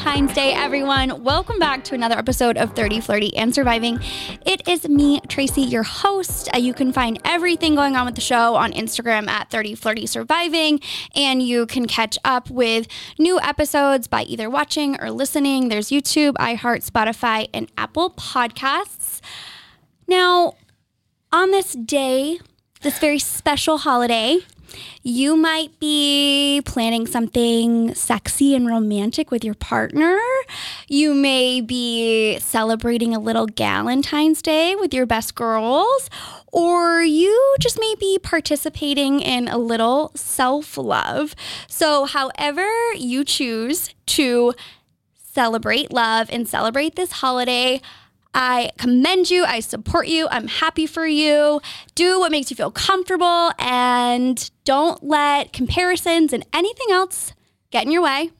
Valentine's Day, everyone. Welcome back to another episode of 30 Flirty and Surviving. It is me, Tracy, your host. Uh, you can find everything going on with the show on Instagram at 30 Flirty Surviving, and you can catch up with new episodes by either watching or listening. There's YouTube, iHeart, Spotify, and Apple Podcasts. Now, on this day, this very special holiday, you might be planning something sexy and romantic with your partner. You may be celebrating a little Galentine's Day with your best girls, or you just may be participating in a little self love. So, however, you choose to celebrate love and celebrate this holiday, I commend you. I support you. I'm happy for you. Do what makes you feel comfortable and don't let comparisons and anything else get in your way.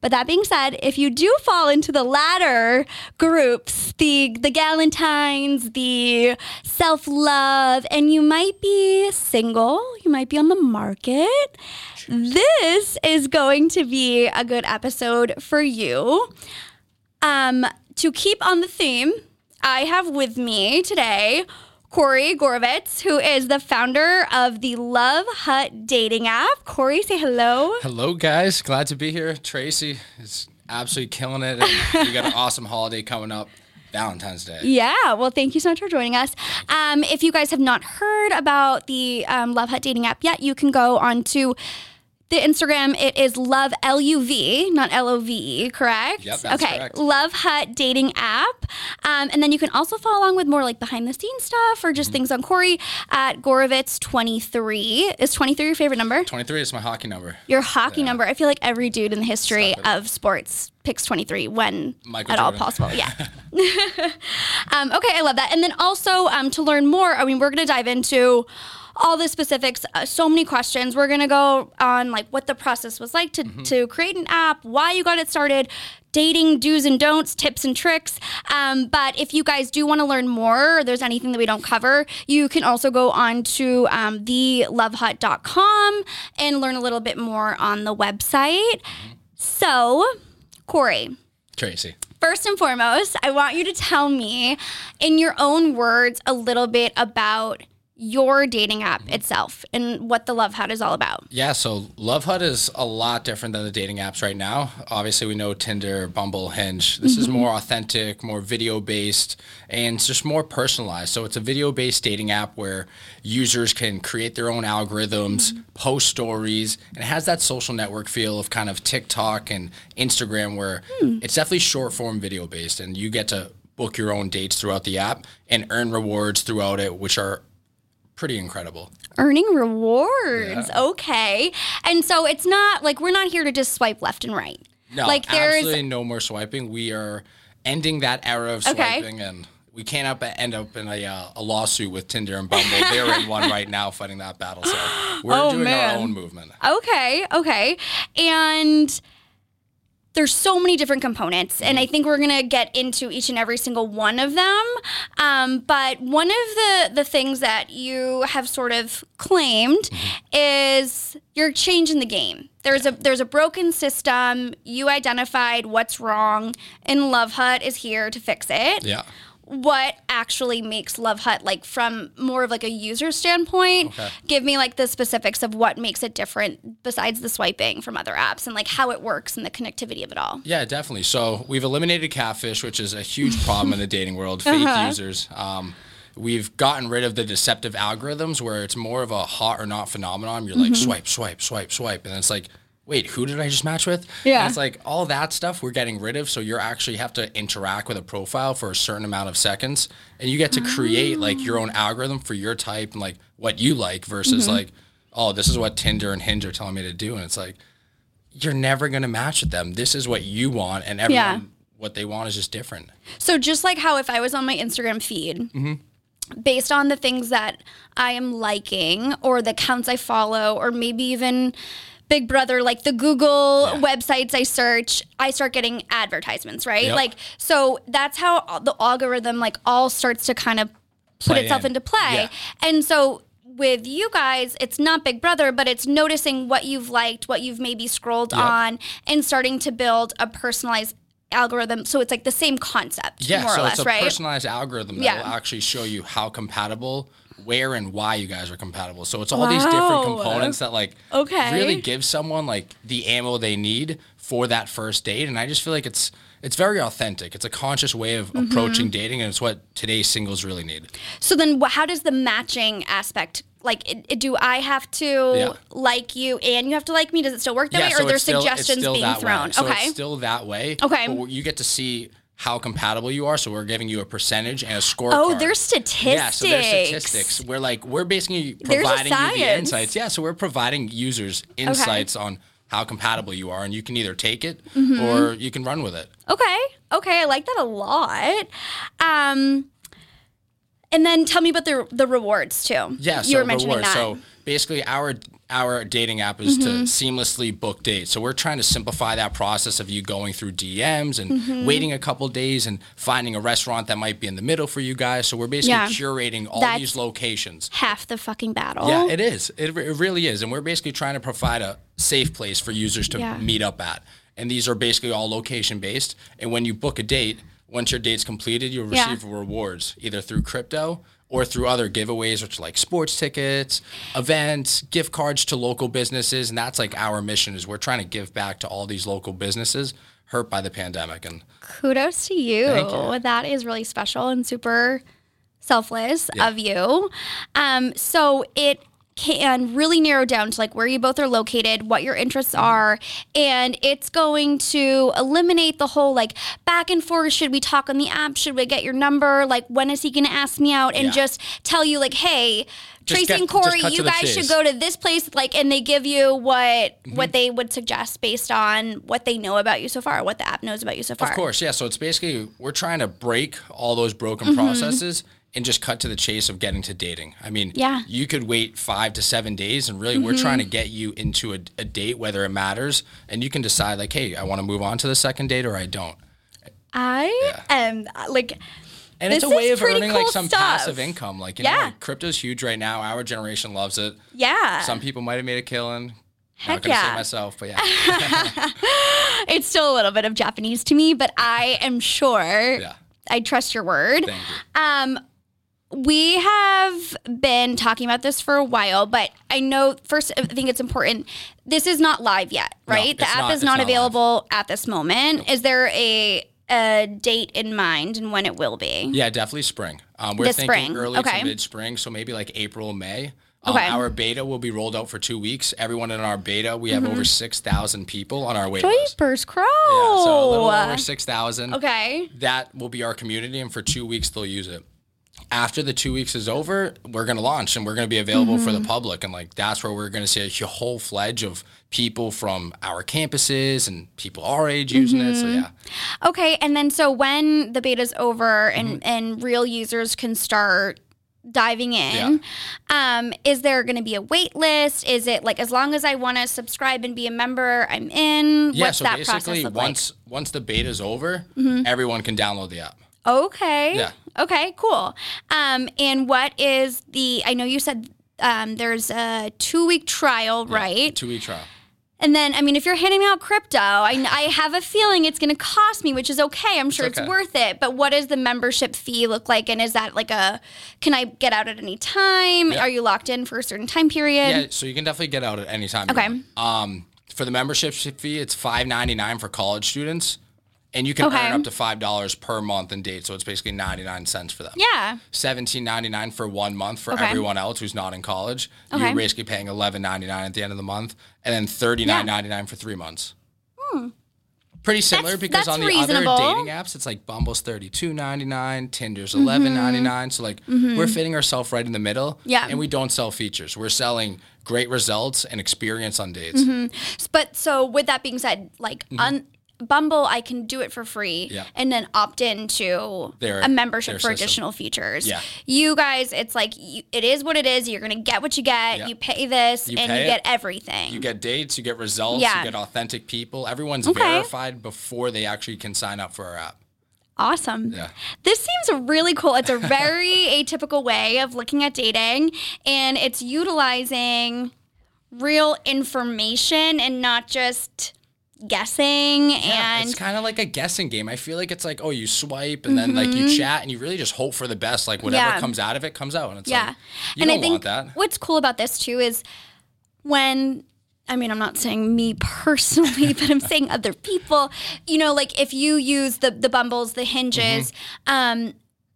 But that being said, if you do fall into the latter groups, the the galentines, the self-love, and you might be single, you might be on the market, this is going to be a good episode for you. Um, to keep on the theme, I have with me today Corey Gorovitz, who is the founder of the Luv Hut dating app. Corey, say hello. Hello, guys. Glad to be here. Tracy is absolutely killing it. And you got an awesome holiday coming up. Valentine's Day. Yeah, well, thank you so much for joining us. Um, if you guys have not heard about the um, Luv Hut dating app yet, you can go on to the Instagram, it is Love L U V, not L O V E, correct? Yep, that's okay. correct. Luv Hut dating app. Um, and then you can also follow along with more like behind the scenes stuff or just Mm-hmm. things on Corey at Gorovitz23. Is 23 your favorite number? 23 is my hockey number. Your hockey Yeah. number. I feel like every dude in the history of sports picks 23 when Michael at all possible. Yeah. um, okay, I love that. And then also um, to learn more, I mean, we're going to dive into all the specifics, uh, so many questions. We're going to go on like what the process was like to, Mm-hmm. to create an app, why you got it started, dating do's and don'ts, tips and tricks. Um, but if you guys do want to learn more, or there's anything that we don't cover, you can also go on to um, theluvhut.com and learn a little bit more on the website. So, Corey, Tracy. First and foremost, I want you to tell me in your own words a little bit about your dating app mm-hmm. itself and what the Luv Hut is all about. Yeah, so Luv Hut is a lot different than the dating apps right now. Obviously, we know Tinder, Bumble, Hinge. This is mm-hmm. more authentic, more video based, and it's just more personalized. So it's a video based dating app where users can create their own algorithms, mm-hmm. post stories, and it has that social network feel of kind of TikTok and Instagram where hmm. it's definitely short form video based, and you get to book your own dates throughout the app and earn rewards throughout it, which are pretty incredible. Earning rewards. Okay. And so it's not like we're not here to just swipe left and right. No, like there's absolutely no more swiping. We are ending that era of Okay. swiping, and we can't up, end up in a, uh, a lawsuit with Tinder and Bumble. They're in one right now, fighting that battle. So we're Oh, doing man. our own movement. Okay, okay. And there's so many different components, and I think we're gonna get into each and every single one of them. Um, but one of the the things that you have sort of claimed is you're changing the game. There's a there's a broken system. You identified what's wrong, and Luv Hut is here to fix it Yeah. What actually makes Luv Hut like from more of like a user standpoint. Okay. Give me like the specifics of what makes it different besides the swiping from other apps and like how it works and the connectivity of it all. Yeah, definitely. So we've eliminated catfish, which is a huge problem in the dating world. Fake Uh-huh. users. Um, we've gotten rid of the deceptive algorithms where it's more of a hot or not phenomenon. You're like Mm-hmm. swipe, swipe, swipe, swipe, and it's like, wait, who did I just match with? Yeah. And it's like all that stuff we're getting rid of. So you actually have to interact with a profile for a certain amount of seconds, and you get to create like your own algorithm for your type and like what you like versus Mm-hmm. like, oh, this is what Tinder and Hinge are telling me to do, and it's like you're never going to match with them. This is what you want, and everyone, Yeah. what they want is just different. So just like how if I was on my Instagram feed, Mm-hmm. based on the things that I am liking or the accounts I follow, or maybe even Big Brother, like the Google Yeah. websites I search, I start getting advertisements, right? Yep. Like so that's how the algorithm like all starts to kind of put Play itself in. into play. Yeah. And so with you guys, it's not Big Brother, but it's noticing what you've liked, what you've maybe scrolled Yep. on, and starting to build a personalized algorithm. So it's like the same concept, Yeah, more so or it's a right? personalized algorithm that Yeah. will actually show you how compatible, where and why you guys are compatible. So it's all these different components that like Okay. really give someone like the ammo they need for that first date. And I just feel like it's it's very authentic. It's a conscious way of Mm-hmm. approaching dating, and it's what today's singles really need. So then, how does the matching aspect? Like, it, it- do I have to Yeah. like you and you have to like me? Does it still work that way, or are there still- suggestions still being thrown? So okay. it's still that way. Okay. But you get to see how compatible you are. So we're giving you a percentage and a score. Oh, there's statistics. Yeah, so there's statistics. We're like we're basically providing you the insights. Yeah, so we're providing users insights on how compatible you are, and you can either take it Mm-hmm. or you can run with it. Okay. Okay. I like that a lot. Um, and then tell me about the the rewards too. Yeah, so you were mentioning rewards. that. So basically, our our dating app is to seamlessly book dates. So we're trying to simplify that process of you going through DMs and Mm-hmm. waiting a couple days and finding a restaurant that might be in the middle for you guys. So we're basically Yeah. curating all That's- these locations. Half the fucking battle. Yeah, it is. It, it really is. And we're basically trying to provide a safe place for users to Yeah. meet up at. And these are basically all location based. And when you book a date, once your date's completed, you'll Yeah. receive rewards either through crypto or through other giveaways, which are like sports tickets, events, gift cards to local businesses. And that's like our mission is we're trying to give back to all these local businesses hurt by the pandemic. And Kudos to you. You. That is really special and super selfless Yeah. of you. Um, so it can really narrow down to like where you both are located, what your interests Mm-hmm. are, and it's going to eliminate the whole like back and forth. Should we talk on the app? Should we get your number? Like when is he going to ask me out? And Yeah. just tell you like, hey. Tracy get- and Corey, you guys should go to this place, like, and they give you what Mm-hmm. what they would suggest based on what they know about you so far, what the app knows about you so far. Of course, yeah. So it's basically we're trying to break all those broken Mm-hmm. processes and just cut to the chase of getting to dating. I mean, Yeah. Mm-hmm. you could wait five to seven days, and really, we're trying to get you into a, a date, whether it matters, and you can decide like, hey, I want to move on to the second date or I don't. I am like, And it's a way of earning like some stuff. passive income. Like, you know, like, crypto's huge right now. Our generation loves it. yeah, Some people might have made a killing. Heck Not gonna yeah. say myself, but yeah. it's still a little bit of Japanese to me, but I am sure. Yeah. I trust your word. Thank you. Um, we have been talking about this for a while, but I know first I think it's important. This is not live yet, No, right? the app not- is not, not live. available at this moment. Is there a a date in mind and when it will be? Yeah, definitely spring. Um, we're This thinking spring, early okay. to mid spring, so maybe like April, May. Um, Okay. Our beta will be rolled out for two weeks. Everyone in our beta, we have over 6,000 people on our wait list. Vapors Crow. Yeah, so a little over 6,000. Okay. That will be our community, and for two weeks, they'll use it. After the two weeks is over, we're going to launch and we're going to be available for Mm-hmm. the public. And like that's where we're going to see a whole fledge of people from our campuses and people our age using it. So Mm-hmm. yeah. Okay, and then so when the beta's over and Mm-hmm. and real users can start diving in, um, is there going to be a wait list? Is it like as long as I want to subscribe and be a member, I'm in? Yeah, What's so that process basically, look like? Mm-hmm. once once the beta's over, everyone can download the app. Okay. Yeah. Okay. Cool. Um, and what is the? I know you said um, there's a two week trial, right? Two week trial. And then, I mean, if you're handing out crypto, I, I have a feeling it's going to cost me, which is okay. I'm sure it's, okay. worth it. But what does the membership fee look like? And is that like a, can I get out at any time? Yeah. Are you locked in for a certain time period? Yeah, so you can definitely get out at any time. Okay. Um, for the membership fee, it's five ninety nine for college students, and you can Okay. earn up to five dollars per month in date. So it's basically ninety nine cents for them. Yeah. Seventeen ninety nine for one month for Okay. everyone else who's not in college. Okay. You're basically paying eleven ninety nine at the end of the month, and then thirty nine ninety nine for three months. Pretty similar Hmm. That's- because that's on the reasonable. other dating apps, it's like Bumble's thirty two ninety nine, Tinder's eleven ninety nine. So like we're fitting ourselves right in the middle. Mm-hmm. Yeah. And we don't sell features. We're selling great results and experience on dates. Mm-hmm. But so, with that being said, like, un- Bumble, I can do it for free. Yeah. and then opt into Their- a membership for system. additional features. Yeah. You guys, it's like, you, it is what it is. You're going to get what you get. Yeah. You pay this You and pay you it, get everything. You get dates, you get results, Yeah. you get authentic people. Everyone's Okay. verified before they actually can sign up for our app. Awesome. Yeah. This seems really cool. It's a very atypical way of looking at dating, and it's utilizing real information and not just guessing Yeah, and it's kind of like a guessing game. I feel like it's like, oh, you swipe and then like you chat and you really just hope for the best. Like whatever Mm-hmm. Yeah. comes out of it comes out. And it's yeah. like, you and I think what's cool about this too is when I mean, I'm not saying me personally, but I'm saying other people. You know, like if you use the the bumbles, the hinges, um,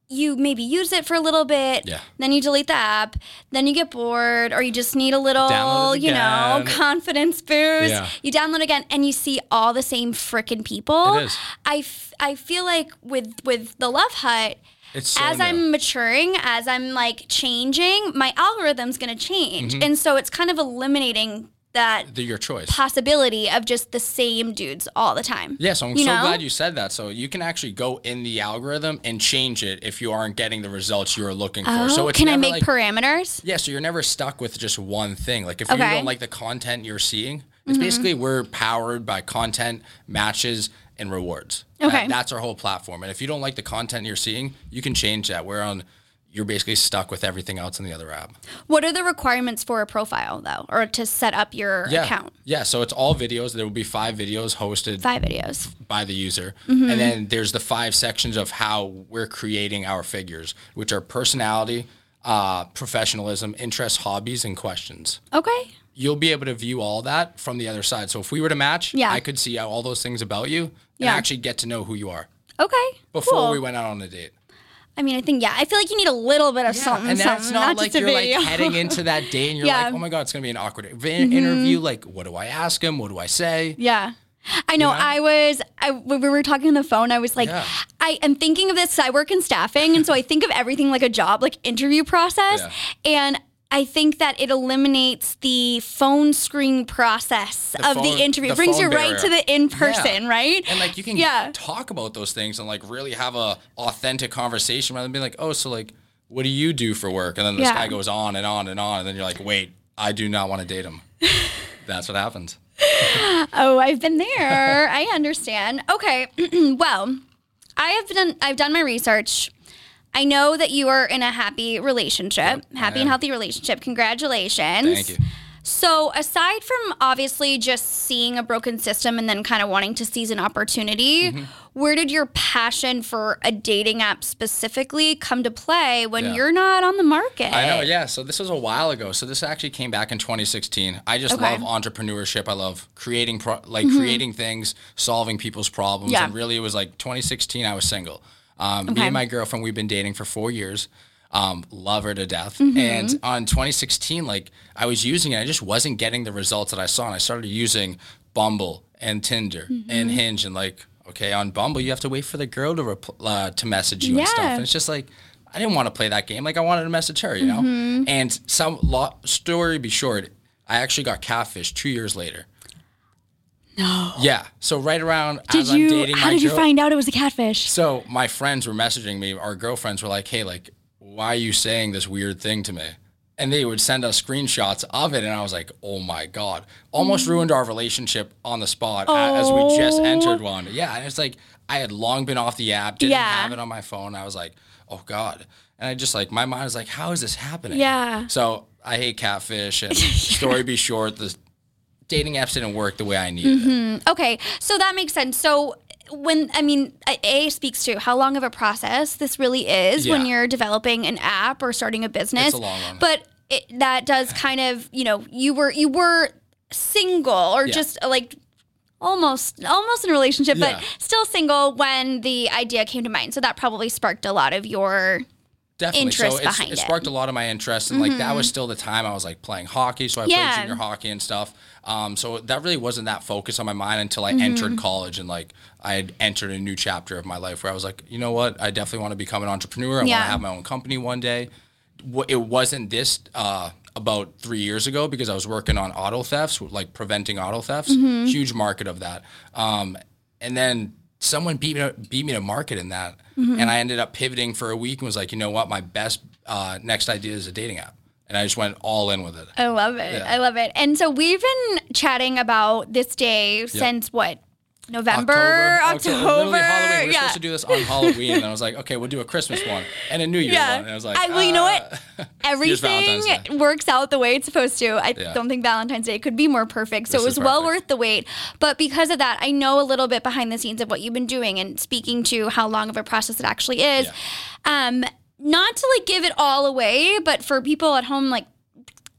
you maybe use it for a little bit, Yeah. then you delete the app, then you get bored, or you just need a little, you know, confidence boost. Yeah. You download again, and you see all the same freaking people. It is. I, f- I feel like with with the Luv Hut, so as new. I'm maturing, as I'm like changing, my algorithm's going to change. Mm-hmm. And so it's kind of eliminating that They're your choice. possibility of just the same dudes all the time. Yeah, so I'm You so know? glad you said that. So you can actually go in the algorithm and change it if you aren't getting the results you're looking for. Oh, so it's can I make like, parameters? Yeah, so you're never stuck with just one thing. Like if you Okay. Mm-hmm. don't like the content you're seeing, it's basically we're powered by content, matches, and rewards. That- Okay. that's our whole platform. And if you don't like the content you're seeing, you can change that. We're on you're basically stuck with everything else in the other app. What are the requirements for a profile though, or to set up your Yeah. account? Yeah, so it's all videos. There will be five videos hosted Five videos. by the user. Mm-hmm. And then there's the five sections of how we're creating our figures, which are personality, uh, professionalism, interests, hobbies, and questions. Okay. You'll be able to view all that from the other side. So if we were to match, Yeah. I could see all those things about you and Yeah. actually get to know who you are Okay. before cool. we went out on a date. I mean, I think yeah. I feel like you need a little bit of something, and that's something, not, not, like you're video. like heading into that day and you're Yeah. Mm-hmm. like, oh my god, it's gonna be an awkward vi- interview. Like, what do I ask him? What do I say? Yeah. I know. know? I was, I, when we were talking on the phone, I was like, Yeah. I am thinking of this. I work in staffing. And so I think of everything like a job, like interview process. Yeah. And I think that it eliminates the phone screen process The of phone- the interview. the It brings you right to the in person, Yeah. right? And like you can Yeah. talk about those things and like really have a authentic conversation rather than being like, oh, so like, what do you do for work? And then this Yeah. guy goes on and on and on, and then you're like, wait, I do not want to date him. That's what happens. Oh, I've been there. I understand. Okay. well, I have done I've done my research. I know that you are in a happy relationship, happy and healthy relationship. Congratulations. Thank you. So, aside from obviously just seeing a broken system and then kind of wanting to seize an opportunity, Mm-hmm. where did your passion for a dating app specifically come to play when Yeah. you're not on the market? I know, yeah. So this was a while ago. So this actually came back in 2016. I just Okay. Mm-hmm. love entrepreneurship. I love creating, pro- like creating things, solving people's problems. Yeah. And really, it was like 2016. I was single. Um, Me and my girlfriend, we've been dating for four years. Um, love her to death. Mm-hmm. And on 2016, like I was using it, I just wasn't getting the results that I saw. And I started using Bumble and Tinder Mm-hmm. and Hinge and like, okay, on Bumble, you have to wait for the girl to repl- uh, to message you and stuff. And it's just like, I didn't want to play that game. Like I wanted to message her, you know. Mm-hmm. And some lo- story be short, I actually got catfish two years later. No. Yeah. So right around Did as I'm you dating how my did you find out it was a catfish? So my friends were messaging me. Our girlfriends were like, "Hey, like, why are you saying this weird thing to me?" And they would send us screenshots of it, and I was like, "Oh my god!" Almost mm. ruined our relationship on the spot a- as we just Oh. entered one. Yeah, and it's like I had long been off the app, didn't Yeah. have it on my phone. I was like, "Oh god!" And I just like my mind was like, "How is this happening?" Yeah. So I hate catfish, and story be short, the dating apps didn't work the way I needed it. Okay, so that makes sense. So when I mean, a speaks to how long of a process this really is when you're developing an app or starting a business. It's a long one. But it, that does kind of, you know, you were you were single or Yeah. just like almost almost in a relationship, Yeah. but still single when the idea came to mind. So that probably sparked a lot of your Definitely. interest so behind it it. Mm-hmm. sparked a lot of my interest, and like that was still the time I was like playing hockey. So I Yeah. played junior hockey and stuff. Um, so that really wasn't that focus on my mind until I Mm-hmm. entered college and like I had entered a new chapter of my life where I was like, you know what, I definitely want to become an entrepreneur. I Yeah. want to have my own company one day. It wasn't this uh, about three years ago because I was working on auto thefts, like preventing auto thefts. Mm-hmm. Huge market of that. Um, and then someone beat me to, beat me to market in that, Mm-hmm. and I ended up pivoting for a week and was like, you know what, my best uh, next idea is a dating app, and I just went all in with it. I love it. Yeah. I love it. And so we've been chatting about this day since what? November, October. literally Halloween. We were yeah. supposed to do this on Halloween, and I was like, okay, we'll do a Christmas one and a New Year's Yeah. one. And I was like, I- well, you know what? uh, Everything works out the way it's supposed to. I Yeah. don't think Valentine's Day could be more perfect. So This it was well worth the wait. But because of that, I know a little bit behind the scenes of what you've been doing and speaking to how long of a process it actually is. Um, not to like give it all away, but for people at home, like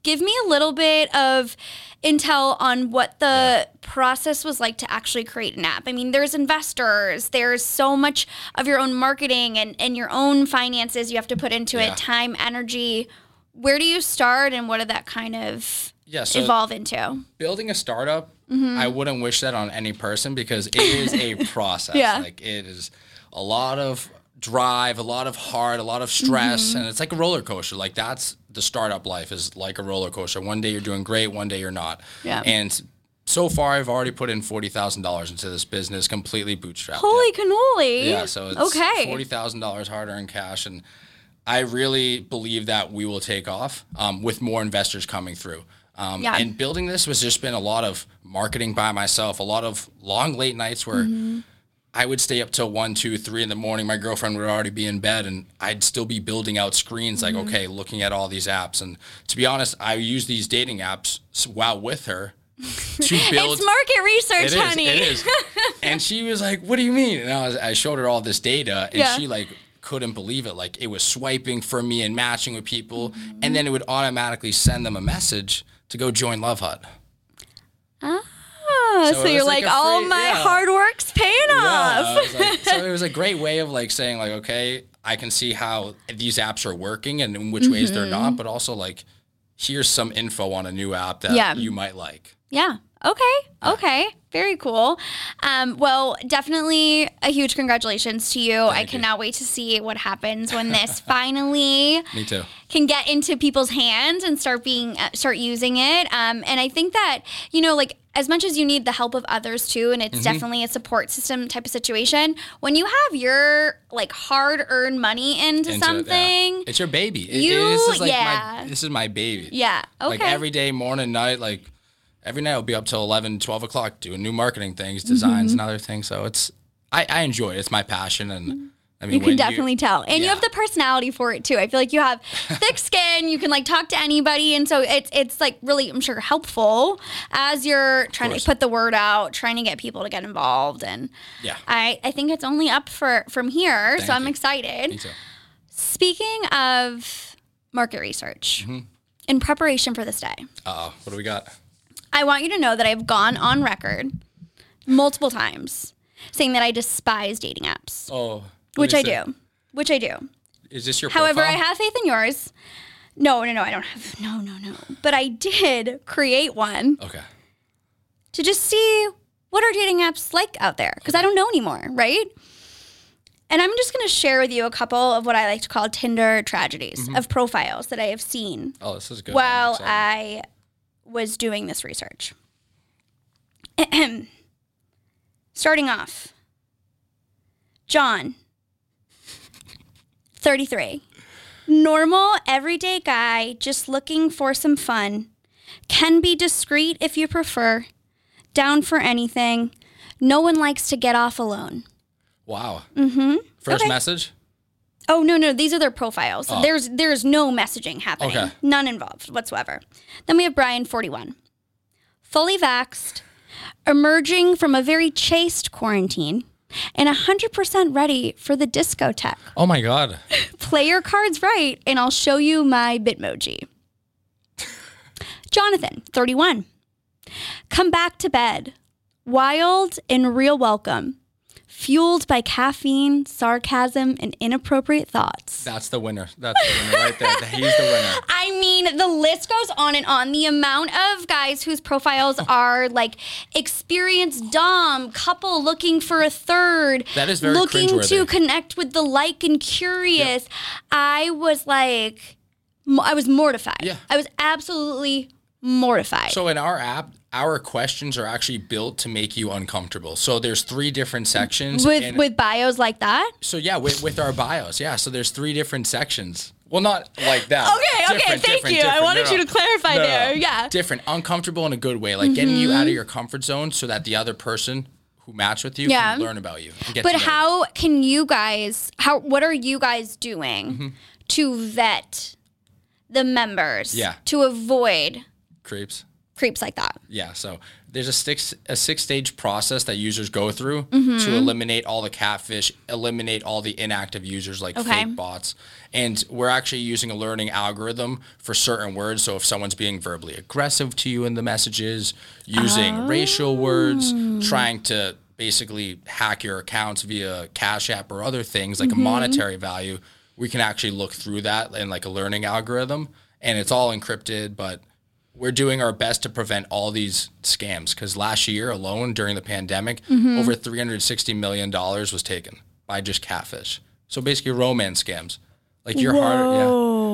give me a little bit of intel on what the process was like to actually create an app. I mean, there's investors, there's so much of your own marketing and, and your own finances you have to put into Yeah. it, time, energy. Where do you start and what did that kind of Yeah, so evolve into? building a startup, Mm-hmm. I wouldn't wish that on any person because it is a process. Yeah. Like it is a lot of drive, a lot of heart, a lot of stress, Mm-hmm. and it's like a roller coaster. Like that's the startup life is like a roller coaster. One day you're doing great, one day you're not. Yeah. And so far, I've already put in forty thousand dollars into this business, completely bootstrapped. Holy cannoli. Yeah, so it's okay. forty thousand dollars hard earned cash, and I really believe that we will take off um, with more investors coming through. Um, Yeah. And building this was just been a lot of marketing by myself, a lot of long late nights where Mm-hmm. I would stay up till one, two, three in the morning. My girlfriend would already be in bed, and I'd still be building out screens. Like, Mm-hmm. okay, looking at all these apps, and to be honest, I use these dating apps while with her to build. It's market research, It is. honey. It is. and she was like, "What do you mean?" And I was, I showed her all this data, and Yeah. she like couldn't believe it. Like it was swiping for me and matching with people, and then it would automatically send them a message to go join Luv Hut. So, So you're like, like all free- my yeah. hard work's paying Yeah, off. Like- so it was a great way of like saying like, okay, I can see how these apps are working and in which ways they're Mm-hmm. not, but also like, here's some info on a new app that Yeah. you might like. Yeah. Okay. Okay. Very cool. Um, well, definitely a huge congratulations to you. I Thank you. cannot wait to see what happens when this finally Me too. can get into people's hands and start being uh, start using it. Um, and I think that you know, like as much as you need the help of others too, and Mm-hmm. it's definitely a support system type of situation. When you have your like hard earned money into, Into it, yeah. something, It's your baby. It- You- this is like yeah. my this is my baby. yeah. Okay. Like every day, morning, night, like every night I'll be up till 11, 12 o'clock doing new marketing things, designs, Mm-hmm. and other things. So it's, I, I enjoy it. It's my passion. And I mean, You can definitely tell. And you have the personality for it too. I feel like you have thick skin, you can like talk to anybody and so it's it's like really I'm sure helpful as you're trying to put the word out, trying to get people to get involved and Yeah. I I think it's only up for from here, so I'm you. excited. Me. Speaking of market research, Mm-hmm. in preparation for this day, Uh oh. What do we got? I want you to know that I've gone on record multiple times saying that I despise dating apps, Oh. which I do. Which I do. Is this your However, I have faith in yours. No, no, no, I don't have. No, no, no. But I did create one Okay. to just see what are dating apps like out there because I don't know anymore, right? And I'm just going to share with you a couple of what I like to call Tinder tragedies mm-hmm. of profiles that I have seen Oh, this is good. while I was doing this research. Starting off, John, 33. Normal, everyday guy, just looking for some fun. Can be discreet if you prefer. Down for anything. No one likes to get off alone. Wow. Mm-hmm. First Okay. message? Oh no, no, these are their profiles. Oh. There's there's no messaging happening. Okay. None involved whatsoever. Then we have Brian 41. Fully vaxxed, emerging from a very chaste quarantine, and 100% ready for the discotheque. Oh my God. Play your cards right, and I'll show you my Bitmoji. Jonathan, 31. Come back to bed. Wild and real welcome. Fueled by caffeine, sarcasm, and inappropriate thoughts. That's the winner. That's the winner right there. He's the winner. I mean, the list goes on and on. The amount of guys whose profiles are like experienced dom, couple looking for a third, That is very looking to connect with the like and curious. I was like, I was mortified. Yeah. I was absolutely mortified. So in our app, our questions are actually built to make you uncomfortable. So there's three different sections. with and- with bios like that. so yeah, with, with our bios, yeah. So there's three different sections. Well, not like that. Okay, okay, thank different, you. I wanted No, you to clarify there. Yeah. Mm-hmm. Different, uncomfortable in a good way, like getting you out of your comfort zone, so that the other person who match with you Yeah. can learn about you. And get But to know you. how can you guys how what are you guys doing Mm-hmm. to vet the members Yeah. to avoid creeps? creeps like that? Yeah, so there's a six a six stage process that users go through Mm-hmm. to eliminate all the catfish, eliminate all the inactive users like Okay. fake bots, and we're actually using a learning algorithm for certain words. So if someone's being verbally aggressive to you in the messages, using racial words, Oh. trying to basically hack your accounts via Cash App or other things like Mm-hmm. a monetary value, we can actually look through that in like a learning algorithm, and it's all encrypted, but we're doing our best to prevent all these scams because last year alone during the pandemic Mm-hmm. over 360 million dollars was taken by just catfish so basically romance scams like your heart yeah Oh.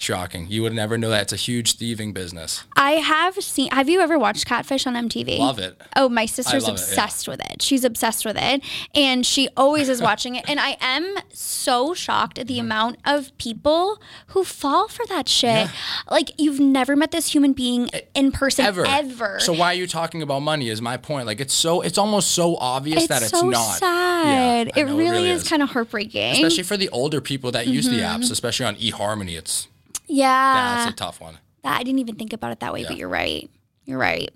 Shocking you would never know that it's a huge thieving business I have seen have you ever watched Catfish on MTV? love it Oh, my sister's love it, yeah. obsessed with it. She's obsessed with it. And she always is watching it. And I am so shocked at the Mm-hmm. amount of people who fall for that shit. Like, you've never met this human being in person ever ever. so why are you talking about money is my point like it's so it's almost so obvious it's that it's so not sad. Yeah, it know, really, is, kind of heartbreaking. especially for the older people that use the Mm-hmm. apps especially on eharmony it's yeah. that's a tough one That I didn't even think about it that way, but you're right. You're right.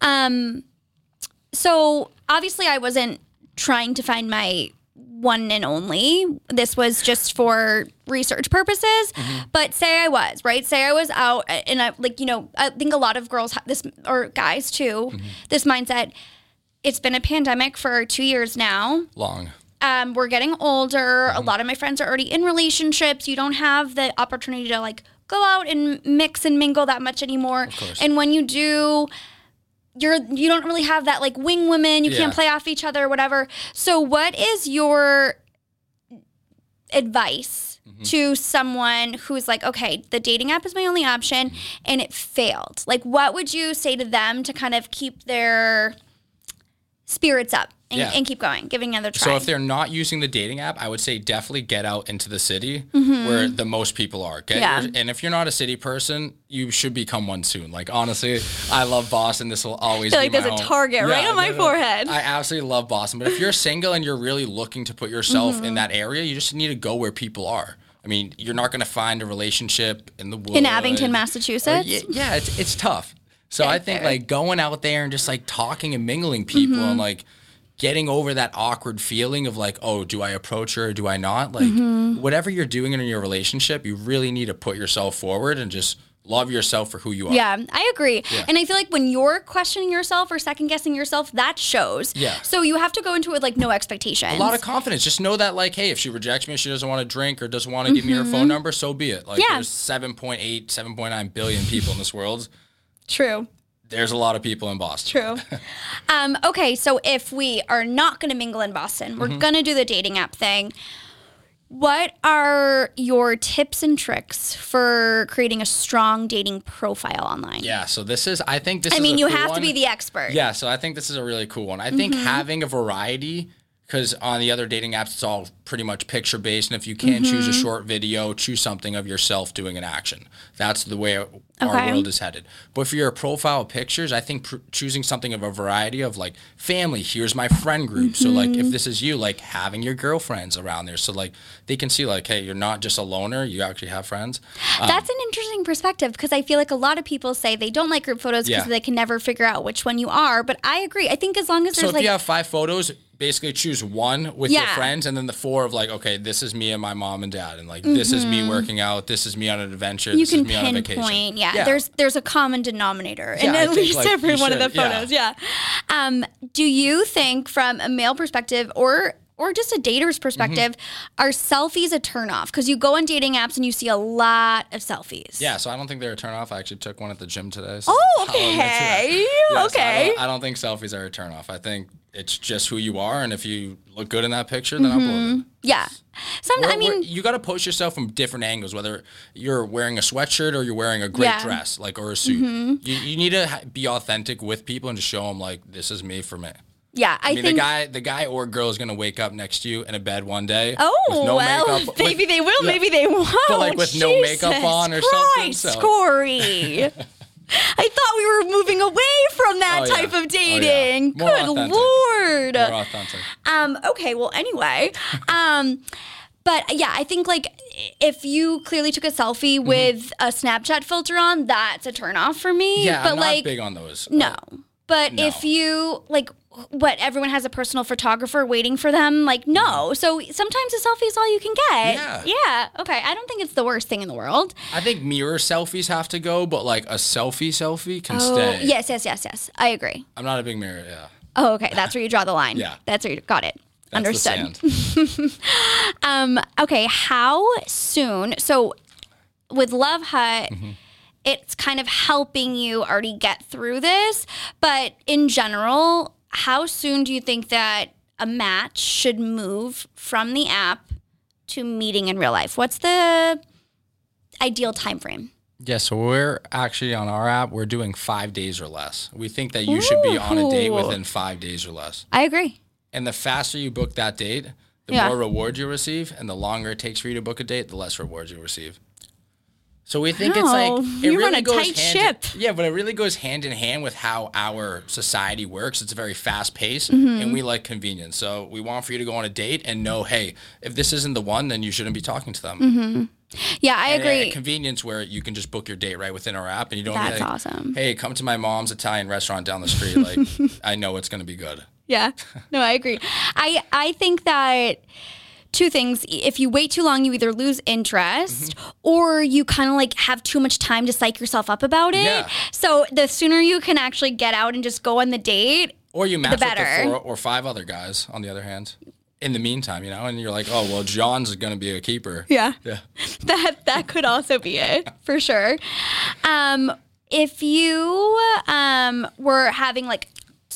Um so obviously I wasn't trying to find my one and only. This was just for research purposes. Mm-hmm. But say I was, right? Say I was out uh, and I like, you know, I think a lot of girls have this or guys too, mm-hmm. this mindset. It's been a pandemic for 2 years now long um, we're getting older. A mm-hmm. lot of my friends are already in relationships. You don't have the opportunity to like go out and mix and mingle that much anymore. And when you do, you're you don't really have that like wing women. You can't play off each other, whatever. So, what is your advice? Mm-hmm. To someone who's like, okay, the dating app is my only option mm-hmm. and it failed. Like, what would you say to them to kind of keep their spirits up and, Yeah. and keep going, giving another try? So if they're not using the dating app, I would say definitely get out into the city where the most people are. Get Mm-hmm. Yeah. your- and if you're not a city person, you should become one soon. Like honestly, I love Boston. This will always feel be like there's my a home. target right on my forehead. I absolutely love Boston. But if you're single and you're really looking to put yourself Mm-hmm. in that area, you just need to go where people are. I mean, you're not going to find a relationship in the woods. in Abington, or- Massachusetts. yeah, yeah, it's it's tough. So I think like going out there and just like talking and mingling people Mm-hmm. and like getting over that awkward feeling of like, oh, do I approach her or do I not? Like Mm-hmm. whatever you're doing in your relationship, you really need to put yourself forward and just love yourself for who you are. Yeah, I agree. And I feel like when you're questioning yourself or second guessing yourself, that shows. Yeah. So you have to go into it with like no expectations. A lot of confidence. Just know that, like, hey, if she rejects me, she doesn't want to drink or doesn't want to give me her phone number, so be it. Like, Mm-hmm. Yeah. there's 7.8, 7.9 billion people in this world. True. There's a lot of people in Boston. True. um, okay, so if we are not going to mingle in Boston, we're Mm-hmm. going to do the dating app thing. What are your tips and tricks for creating a strong dating profile online? Yeah, so this is, I think this I is mean, a you cool have to be the expert. Yeah, so I think this is a really cool one. I think Mm-hmm. having a variety, because on the other dating apps, it's all pretty much picture based. And if you can choose Mm-hmm. a short video, choose something of yourself doing an action. That's the way our Okay. world is headed. But for your profile pictures, I think pr- choosing something of a variety of like family, here's my friend group. So, like, Mm-hmm. if this is you, like having your girlfriends around there. So, like, they can see, like, hey, you're not just a loner, you actually have friends. That's an interesting perspective because I feel like a lot of people say they don't like group photos because Yeah. they can never figure out which one you are. But I agree. I think as long as So there's if like you have five photos, basically choose one with your friends, and then the four of like, okay, this is me and my mom and dad, and like this is me working out, this is me on an adventure, Mm-hmm. you this can is me on a vacation. pinpoint. Yeah, there's there's a common denominator in Yeah, I at least like, every one of the should, yeah. photos. Yeah. Um, do you think from a male perspective or or just a Mm-hmm. dater's perspective, are selfies a turnoff? Because you go on dating apps and you see a lot of selfies. yeah, so I don't think they're a turn off. I actually took one at the gym today. So Oh, I'll admit to that. okay. Yeah, so I okay. don't, I don't think selfies are a turn off. I think it's just who you are, and if you look good in that picture, then upload it. yeah. Some, Mm-hmm. I mean, you got to post yourself from different angles, whether you're wearing a sweatshirt or you're wearing a great Yeah. Mm-hmm. dress, like or a suit. You, you need to be authentic with people and just show them like this is me for me. yeah. I, I mean, think. the guy, the guy or girl is gonna wake up next to you in a bed one day. Oh with no well, makeup, with- maybe they will, yeah. maybe they won't. But like, with no makeup on or something, Christ, so- Corey. I thought we were moving away from that Oh, yeah. type Oh, of yeah. dating. More Good authentic. lord. More authentic. Um, okay, well, anyway. Um, but yeah, I think like if you clearly took a selfie with a Snapchat filter on, that's a turnoff for me. Mm-hmm. Yeah, but I'm not like big on those. no. But No. if you like what everyone has a personal photographer waiting for them, like no. So sometimes a selfie is all you can get. Yeah. Yeah. Okay. I don't think it's the worst thing in the world. I think mirror selfies have to go, but like a selfie selfie can Oh, stay. yes, yes, yes, yes. I agree. I'm not a big mirror. Yeah. Oh, okay. That's where you draw the line. Yeah. That's where you got it. That's Understood. Um, okay, how soon? So with Luv Hut, Mm-hmm. It's kind of helping you already get through this, but in general, how soon do you think that a match should move from the app to meeting in real life? What's the ideal time frame? Yeah, so we're actually on our app, we're doing five days or less. We think that you should be on a date within five days or less. I agree. And the faster you book that date, the Yeah. more rewards you receive, and the longer it takes for you to book a date, the less rewards you receive. So we think it's like it you really run a goes tight ship. yeah, but it really goes hand in hand with how our society works. It's a very fast paced, Mm-hmm. and we like convenience. So we want for you to go on a date and know, hey, if this isn't the one, then you shouldn't be talking to them. Mm-hmm. Yeah, I And agree. convenience where you can just book your date right within our app, and you don't. That's like, awesome. Hey, come to my mom's Italian restaurant down the street. Like, I know it's gonna be good. Yeah. No, I agree. I I think that two things if you wait too long you either lose interest Mm-hmm. or you kind of like have too much time to psych yourself up about it. Yeah. So the sooner you can actually get out and just go on the date, Or you match with better. the four or five other guys. On the other hand, in the meantime, you know, and you're like, oh well, John's gonna be a keeper. yeah. Yeah. That that could also be it for sure. Um if you um were having like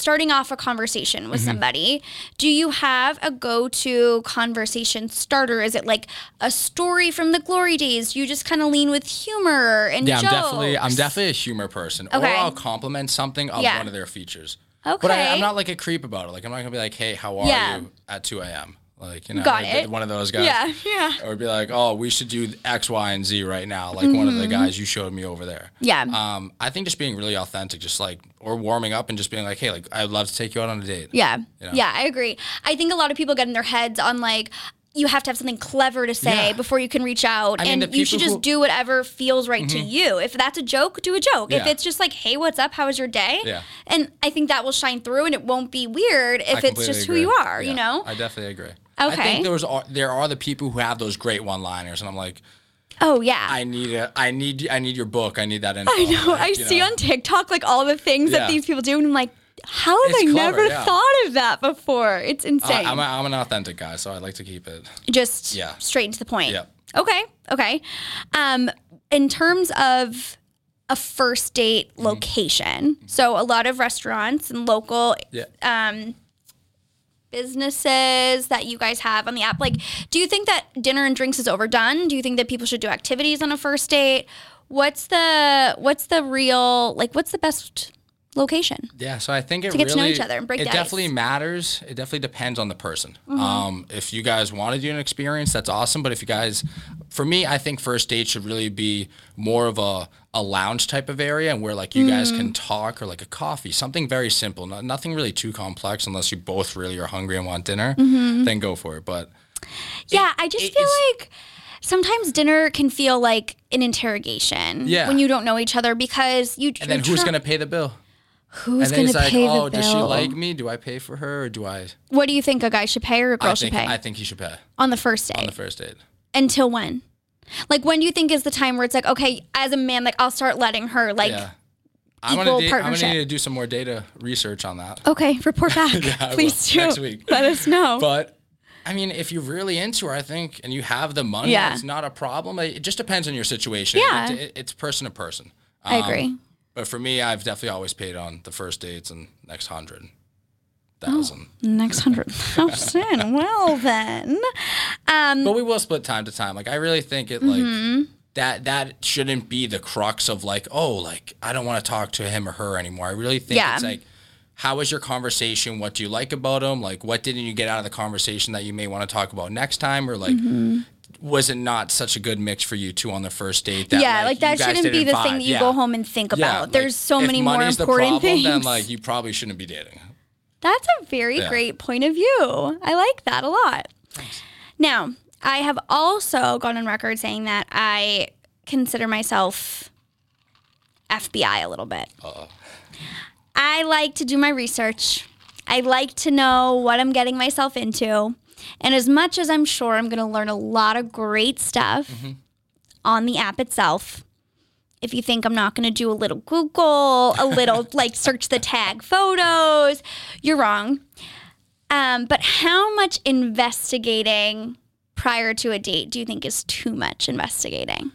starting off a conversation Mm-hmm. with somebody, do you have a go-to conversation starter? Is it like a story from the glory days? You just kind of lean with humor and Yeah, I'm definitely I'm definitely a humor person. Okay. Or I'll compliment something of Yeah. one of their features. Okay. But I, I'm not like a creep about it. Like I'm not gonna be like, hey, how are Yeah. you at 2 a.m. Like you know, Got it. one of those guys. Yeah, yeah. Or be like, oh, we should do X, Y, and Z right now. Like one of the guys you showed me over there. Mm-hmm. Yeah. Um, I think just being really authentic, just like or warming up and just being like, hey, like I'd love to take you out on a date. Yeah. know? Yeah, I agree. I think a lot of people get in their heads on like you have to have something clever to say Yeah. before you can reach out I mean, and the you should people just who- do whatever feels right to you. If that's a joke, do a joke. If Yeah. it's just like, "Hey, what's up? How was your day?" Yeah. And I think that will shine through and it won't be weird if it's completely just who agree. you are, you know? I definitely agree. I think there was there are the people who have those great one-liners, and I'm like, oh, yeah. I need a, I need, I need your book. I need that info. I know. Like, I see know. on TikTok like all the things that these people do and I'm like, how have It's I clever, never yeah. thought of that before? It's insane. I, I'm, a, I'm an authentic guy, so I like to keep it. just Yeah. straight into the point. Yep. Okay. Okay. Um, in terms of a first date Mm-hmm. location, so a lot of restaurants and local Yeah. um, businesses that you guys have on the app, like, do you think that dinner and drinks is overdone? Do you think that people should do activities on a first date? What's the what's the real like? What's the best location? Yeah, so I think it To get really to know each other and break it the ice. Mm-hmm. definitely matters. It definitely depends on the person. Um, if you guys want to do an experience, that's awesome. But if you guys, for me, I think first date should really be more of a a lounge type of area, and where like you guys Mm-hmm. can talk or like a coffee, something very simple, no, nothing really too complex, unless you both really are hungry and want dinner. Mm-hmm. Then go for it. But Yeah, I just it feel like sometimes dinner can feel like an interrogation Yeah. when you don't know each other because you. and then who's try- gonna pay the bill? who's and then gonna pay like, pay oh, the does she like me? Do I pay for her, or do I? What do you think a guy should pay or a girl I should pay I think he should pay on the first date? on the first date. Until when? Like when do you think is the time where it's like okay, as a man, like I'll start letting her like. Yeah. I'm equal gonna, de- I'm gonna need to do some more data research on that. Okay, report back, I please do. next week. Let us know. But I mean, if you're really into her, I think, and you have the money, Yeah. it's not a problem. It just depends on your situation. Yeah. It- it- it's person to person. I Um, agree. But for me, I've definitely always paid on the first dates and next hundred thousand. Next hundred thousand. well then, um, But we will split time to time. Like I really think it like Mm-hmm. that that shouldn't be the crux of like, oh, like I don't want to talk to him or her anymore. I really think Yeah. it's like how was your conversation? What do you like about him? Like what didn't you get out of the conversation that you may want to talk about next time? Or like Mm-hmm. was it not such a good mix for you two on the first date? That, yeah, like, you that shouldn't be the thing that you Yeah. go home and think Yeah, about. like, There's so many more important problem, things. Then like you probably shouldn't be dating. That's a very Yeah. great point of view. I like that a lot. Now, I have also gone on record saying that I consider myself FBI a little bit. I like to do my research. I like to know what I'm getting myself into. And as much as I'm sure I'm going to learn a lot of great stuff mm-hmm. on the app itself, if you think I'm not going to do a little Google, a little like search the tag photos, you're wrong. Um, but how much investigating prior to a date do you think is too much investigating?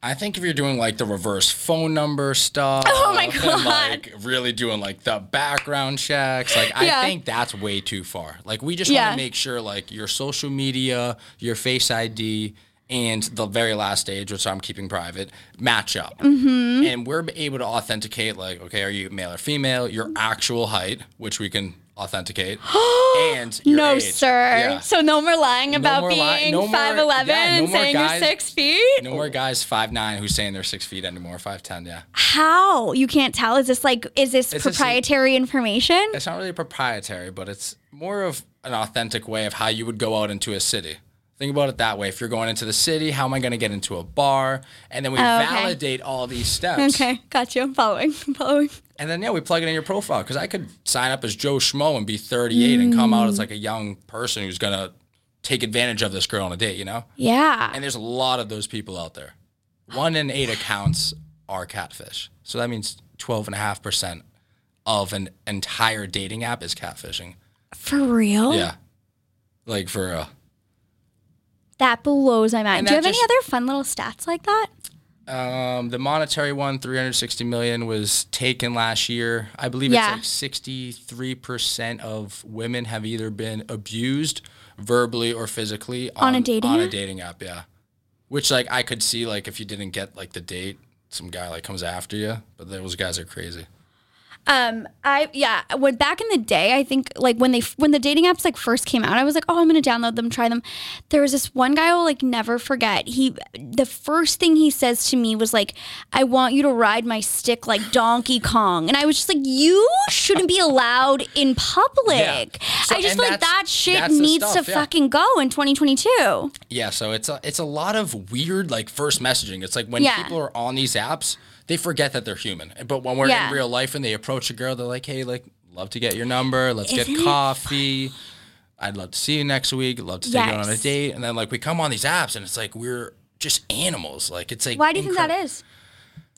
I think if you're doing like the reverse phone number stuff, Oh my god, and, like really doing like the background checks, like Yeah. I think that's way too far. Like we just Yeah. want to make sure like your social media, your Face ID, and the very last stage, which I'm keeping private, match up, mm-hmm. and we're able to authenticate like, okay, are you male or female? Your actual height, which we can authenticate, and your no, age. sir. Yeah. So no more lying about more li- being no more- 5'11 yeah, no and saying guys- you're six feet. No more guys five nine who's saying they're six feet anymore, five ten. Yeah. How? You can't tell? Is this like, is this It's proprietary information? it's not really proprietary, but it's more of an authentic way of how you would go out into a city. Think about it that way. If you're going into the city, how am I going to get into a bar? And then we Oh, okay. validate all these steps. Okay, got you. I'm following. I'm following. And then, yeah, we plug it in your profile. Because I could sign up as Joe Schmo and be 38 and come out as like a young person who's going to take advantage of this girl on a date, you know? Yeah. And there's a lot of those people out there. One in eight accounts are catfish. So that means 12.5% of an entire dating app is catfishing. For real? Yeah. Like for uh That blows my mind. And Do you have that any other fun little stats like that? um the monetary one 360 million was taken last year. I believe Yeah. it's like 63% of women have either been abused verbally or physically On a dating on a dating app, yeah. Which like I could see like if you didn't get like the date, some guy like comes after you, but those guys are crazy. Um, I yeah, when back in the day, I think like when they when the dating apps like first came out, I was like, oh, I'm gonna download them, try them. There was this one guy I will like never forget. He the first thing he says to me was like, I want you to ride my stick like Donkey Kong, and I was just like, you shouldn't be allowed in public. Yeah. So- I just feel like that shit needs stuff, to yeah. fucking go in 2022. Yeah, so it's a it's a lot of weird like first messaging. It's like when Yeah. people are on these apps, they forget that they're human. But when we're Yeah. in real life and they approach a girl, they're like, "Hey, like, love to get your number. Let's Isn't get coffee. I'd love to see you next week. Love to take you on a date." And then like we come on these apps and it's like we're just animals. Like it's like Why do you think that is?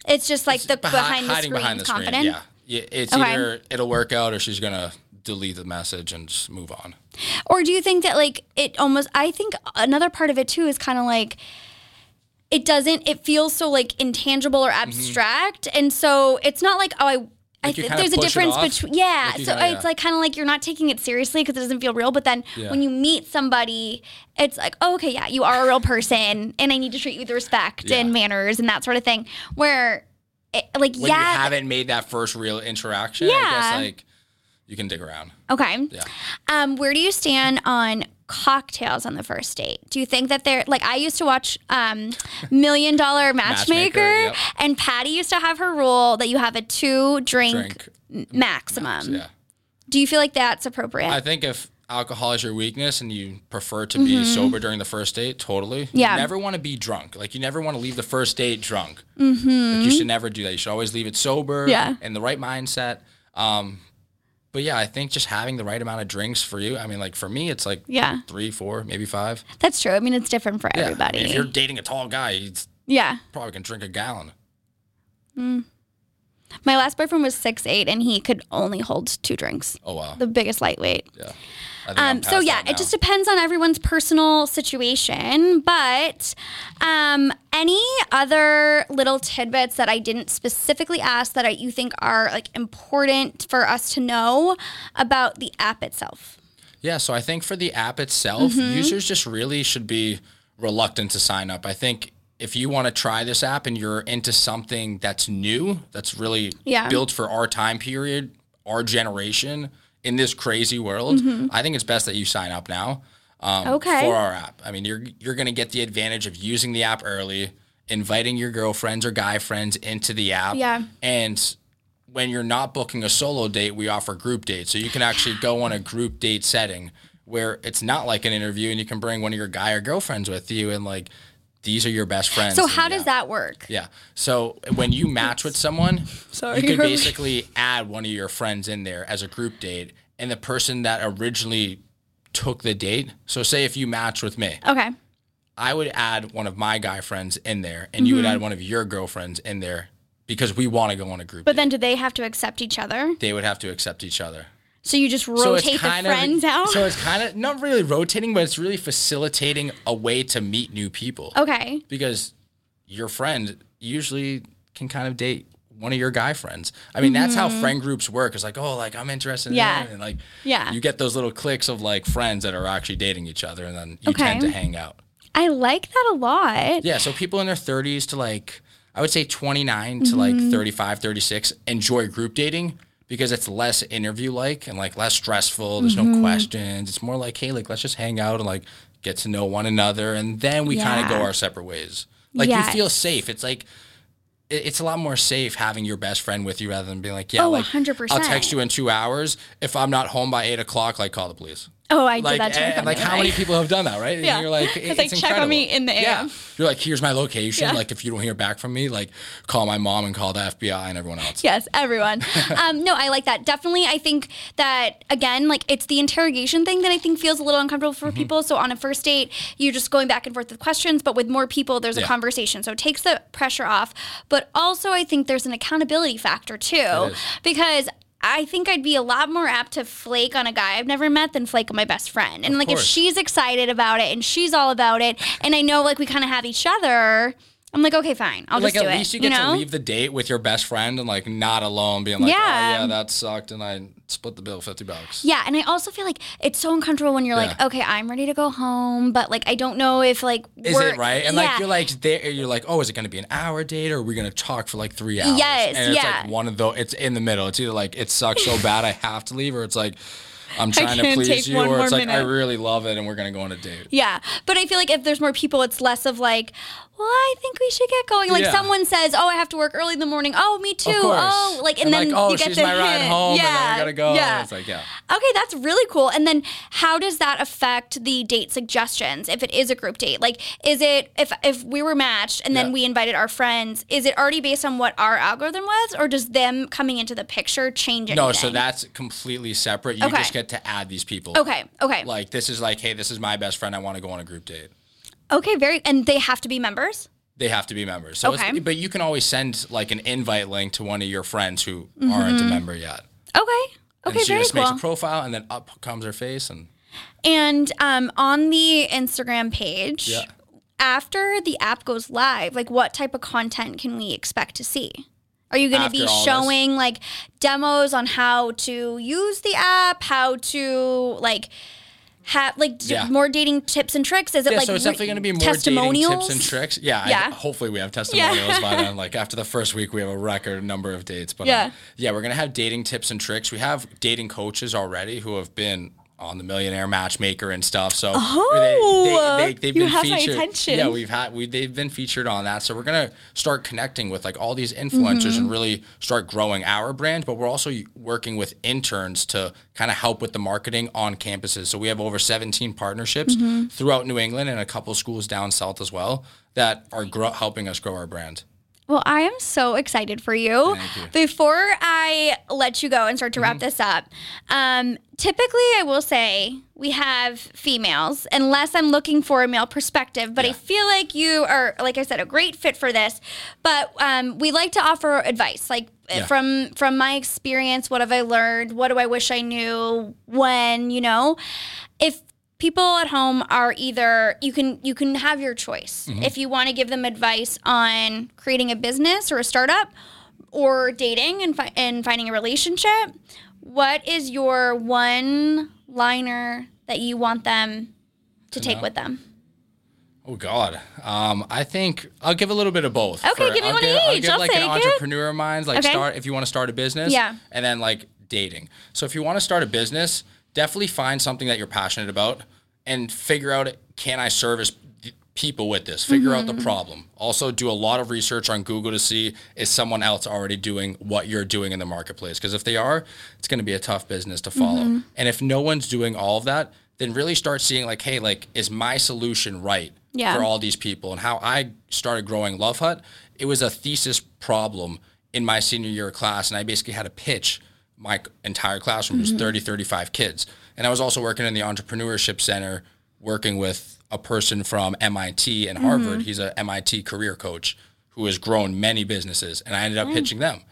It's just like the behi- behind the hiding screen behind the confident. screen. Yeah, yeah it's Okay. either it'll work out or she's gonna delete the message and just move on. Or do you think that like it almost I think another part of it too is kind of like it doesn't it feels so like intangible or abstract and so it's not like oh I I Mm-hmm. Like th- there's a difference between yeah Like so it's yeah. like kind of like you're not taking it seriously because it doesn't feel real but then Yeah. when you meet somebody it's like oh, okay yeah you are a real person and I need to treat you with respect Yeah. and manners and that sort of thing where it, like When yeah you haven't made that first real interaction, I Yeah. guess like you can dig around. Okay. Yeah. Um, where do you stand on cocktails on the first date? Do you think that they're like I used to watch um, Million Dollar Matchmaker, Matchmaker, yep. and Patti used to have her rule that you have a two drink, Drink. maximum. Yeah. Do you feel like that's appropriate? I think if alcohol is your weakness and you prefer to be sober during the first date, totally. Mm-hmm. Yeah. You never want to be drunk. Like you never want to leave the first date drunk. Mm-hmm. Like you should never do that. You should always leave it sober. Yeah. In the right mindset. Um, but yeah, I think just having the right amount of drinks for you. I mean, like for me, it's like yeah, three, four, maybe five. that's true. I mean, it's different for Yeah. everybody. I mean, if you're dating a tall guy, he's yeah. probably can drink a gallon. Mm. My last boyfriend was six eight, and he could only hold two drinks. Oh wow. The biggest lightweight. yeah. I think I'm Um, so yeah, it just depends on everyone's personal situation. But um, any other little tidbits that I didn't specifically ask that I, you think are like important for us to know about the app itself? Yeah, so I think for the app itself, Mm-hmm. users just really should be reluctant to sign up. I think if you want to try this app and you're into something that's new, that's really Yeah. built for our time period, our generation in this crazy world, Mm-hmm. I think it's best that you sign up now. um, Okay. for our app. I mean, you're you're gonna get the advantage of using the app early, inviting your girlfriends or guy friends into the app. Yeah. And when you're not booking a solo date, we offer group dates. So you can actually go on a group date setting where it's not like an interview and you can bring one of your guy or girlfriends with you and like these are your best friends. So in how the does that work? Yeah. So when you match with someone, Sorry. you can basically add one of your friends in there as a group date, and the person that originally took the date. So say if you match with me, Okay. I would add one of my guy friends in there, and you would Mm-hmm. add one of your girlfriends in there because we want to go on a group. But date. then do they have to accept each other? they would have to accept each other. So you just rotate it's the friends of, out? So it's kind of not really rotating, but it's really facilitating a way to meet new people okay. because your friend usually can kind of date one of your guy friends. I mean, that's how friend groups work. It's like, oh, like I'm interested in Mm-hmm. Yeah. him. And like, Yeah. you get those little cliques of like friends that are actually dating each other and then you Okay. tend to hang out. I like that a lot. Yeah. So people in their 30s to like, I would say 29 to like Mm-hmm. 35, 36 enjoy group dating because it's less interview like and like less stressful. There's Mm-hmm. no questions. It's more like, hey, like, let's just hang out and like get to know one another. And then we kind of go our separate ways. Like Yes. you feel safe. It's like, it- it's a lot more safe having your best friend with you rather than being like, yeah, Oh, like 100%. I'll text you in two hours. If I'm not home by eight o'clock, like call the police. Oh, I Like, did that too. and, like how many people have done that, right? And Yeah. you're like, It's it's, like, check on me in the Yeah. You're like, here's my location. Yeah. Like if you don't hear back from me, like call my mom and call the FBI and everyone else. Yes, everyone. um, no, I like that. Definitely, I think that again, like it's the interrogation thing that I think feels a little uncomfortable Mm-hmm. for people. So on a first date, you're just going back and forth with questions, but with more people, there's a conversation. So it takes the pressure off. But also, I think there's an accountability factor too, because. I think I'd be a lot more apt to flake on a guy I've never met than flake on my best friend. And like if she's excited about it and she's all about it, and I know like we kind of have each other, I'm like, okay, fine, I'll like just at least you get know? to leave the date with your best friend and like not alone being like, oh, Yeah. oh yeah, that sucked and I split the bill fifty bucks. Yeah, and I also feel like it's so uncomfortable when you're like, okay, I'm ready to go home, but like I don't know if like Is it right? And yeah. like you're like there, you're like, oh, is it going to be an hour date or are we going to talk for like three hours? Yes, and it's yeah. like one of those. It's in the middle. It's either like it sucks so bad I have to leave, or it's like I'm trying to please you, or it's like I really love it and we're going to go on a date. yeah, but I feel like if there's more people, it's less of like, well, I think we should get going. Like Yeah. someone says, oh, I have to work early in the morning. Oh, me too. Oh, like and, then like, oh, you get the my ride home, Yeah, and then I gotta go. Yeah. And it's like, yeah. Okay, that's really cool. And then how does that affect the date suggestions if it is a group date? Like is it if if we were matched and then Yeah. we invited our friends, is it already based on what our algorithm was or does them coming into the picture change anything? No, so that's completely separate. You Okay. just get to add these people. Okay, okay. Like this is like, hey, this is my best friend. I want to go on a group date. Okay, very and they have to be members? They have to be members. So Okay. it's, but you can always send like an invite link to one of your friends who Mm-hmm. aren't a member yet. Okay. Okay, and she very just makes a profile and then up comes her face and and um on the Instagram page, Yeah. after the app goes live, like what type of content can we expect to see? Are you going to be all this? showing like demos on how to use the app, how to like have like d- Yeah. more dating tips and tricks? Is it yeah, like so it's re- definitely going to be more dating testimonials? tips and tricks. Yeah, I- hopefully we have testimonials by then. Like after the first week, we have a record number of dates. But Yeah. um, yeah, we're going to have dating tips and tricks. We have dating coaches already who have been on the Millionaire Matchmaker and stuff. So Oh, they, they, have been featured. Yeah, we've had we they've been featured on that. So we're gonna start connecting with like all these influencers Mm-hmm. and really start growing our brand. But we're also working with interns to kind of help with the marketing on campuses. So we have over 17 partnerships Mm-hmm. throughout New England and a couple schools down south as well that are grow- helping us grow our brand. Well, I am so excited for you. Thank you. Before I let you go and start to Mm-hmm. wrap this up, um, typically I will say we have females, unless I'm looking for a male perspective. But I feel like you are, like I said, a great fit for this. But um, we like to offer advice, like Yeah. from from my experience. What have I learned? What do I wish I knew? When you know, if people at home are either you can you can have your choice Mm-hmm. if you want to give them advice on creating a business or a startup or dating and, fi- and finding a relationship what is your one liner that you want them to take with them Oh God, um, I think I'll give a little bit of both. Okay, give me I'll one give, I'll each. give I'll like an take it. entrepreneur minds, like Okay. start if you want to start a business. Yeah. And then like dating. So if you want to start a business, definitely find something that you're passionate about and figure out can I service people with this? Figure out Mm-hmm. the problem. Also, do a lot of research on Google to see is someone else already doing what you're doing in the marketplace? Because if they are, it's going to be a tough business to follow. Mm-hmm. And if no one's doing all of that, then really start seeing like, hey, like, is my solution right Yeah. for all these people? And how I started growing Luv Hut, it was a thesis problem in my senior year class, and I basically had to pitch my entire classroom. Was mm-hmm. 30, 35 kids. And I was also working in the entrepreneurship center, working with a person from MIT and mm-hmm. Harvard. He's a MIT career coach who has grown many businesses, and I ended up mm. pitching them.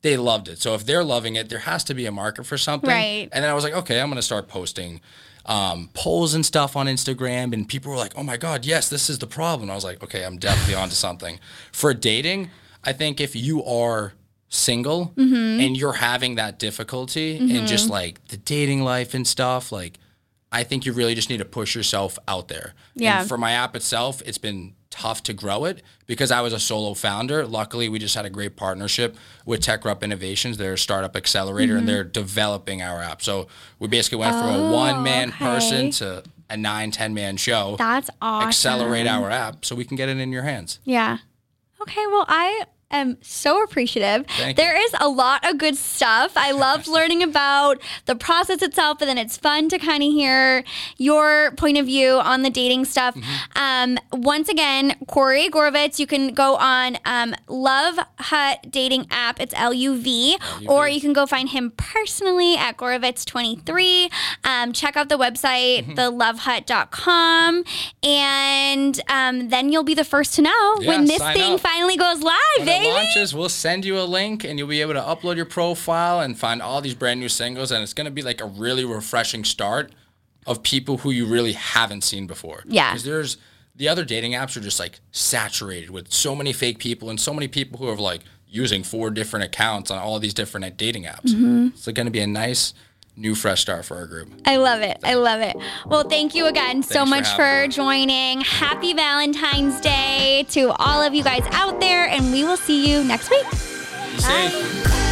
They loved it. So if they're loving it, there has to be a market for something. Right. And then I was like, okay, I'm going to start posting um, polls and stuff on Instagram, and people were like, "Oh my God, yes, this is the problem." I was like, "Okay, I'm definitely onto something." For dating, I think if you are single Mm-hmm. and you're having that difficulty and just like the dating life and stuff, like I think you really just need to push yourself out there. Yeah. And for my app itself, it's been tough to grow it because I was a solo founder. Luckily, we just had a great partnership with TechRup Innovations, their startup accelerator, Mm-hmm. and they're developing our app. So we basically went from a one man Oh, okay. person to a nine, 10 man show. That's awesome. Accelerate our app so we can get it in your hands. Yeah. Okay. Well, I am so appreciative. There is a lot of good stuff. I loved learning about the process itself, and then it's fun to kind of hear your point of view on the dating stuff. Um, once again, Corey Gorovitz, you can go on um, Luv Hut dating app. It's L U V, or you can go find him personally at Gorovitz23. Um, check out the website, Mm-hmm. theluvhut.com, and um, then you'll be the first to know Yeah, when this thing up. finally goes live, baby. launches, we'll send you a link and you'll be able to upload your profile and find all these brand new singles. And it's going to be like a really refreshing start of people who you really haven't seen before. Yeah. Because there's the other dating apps are just like saturated with so many fake people and so many people who are like using four different accounts on all these different dating apps. Mm-hmm. It's going to be a nice new fresh start for our group. I love it. I love it. Well, thank you again so Thanks for much for, me. joining. Happy Valentine's Day to all of you guys out there, and we will see you next week. Be safe.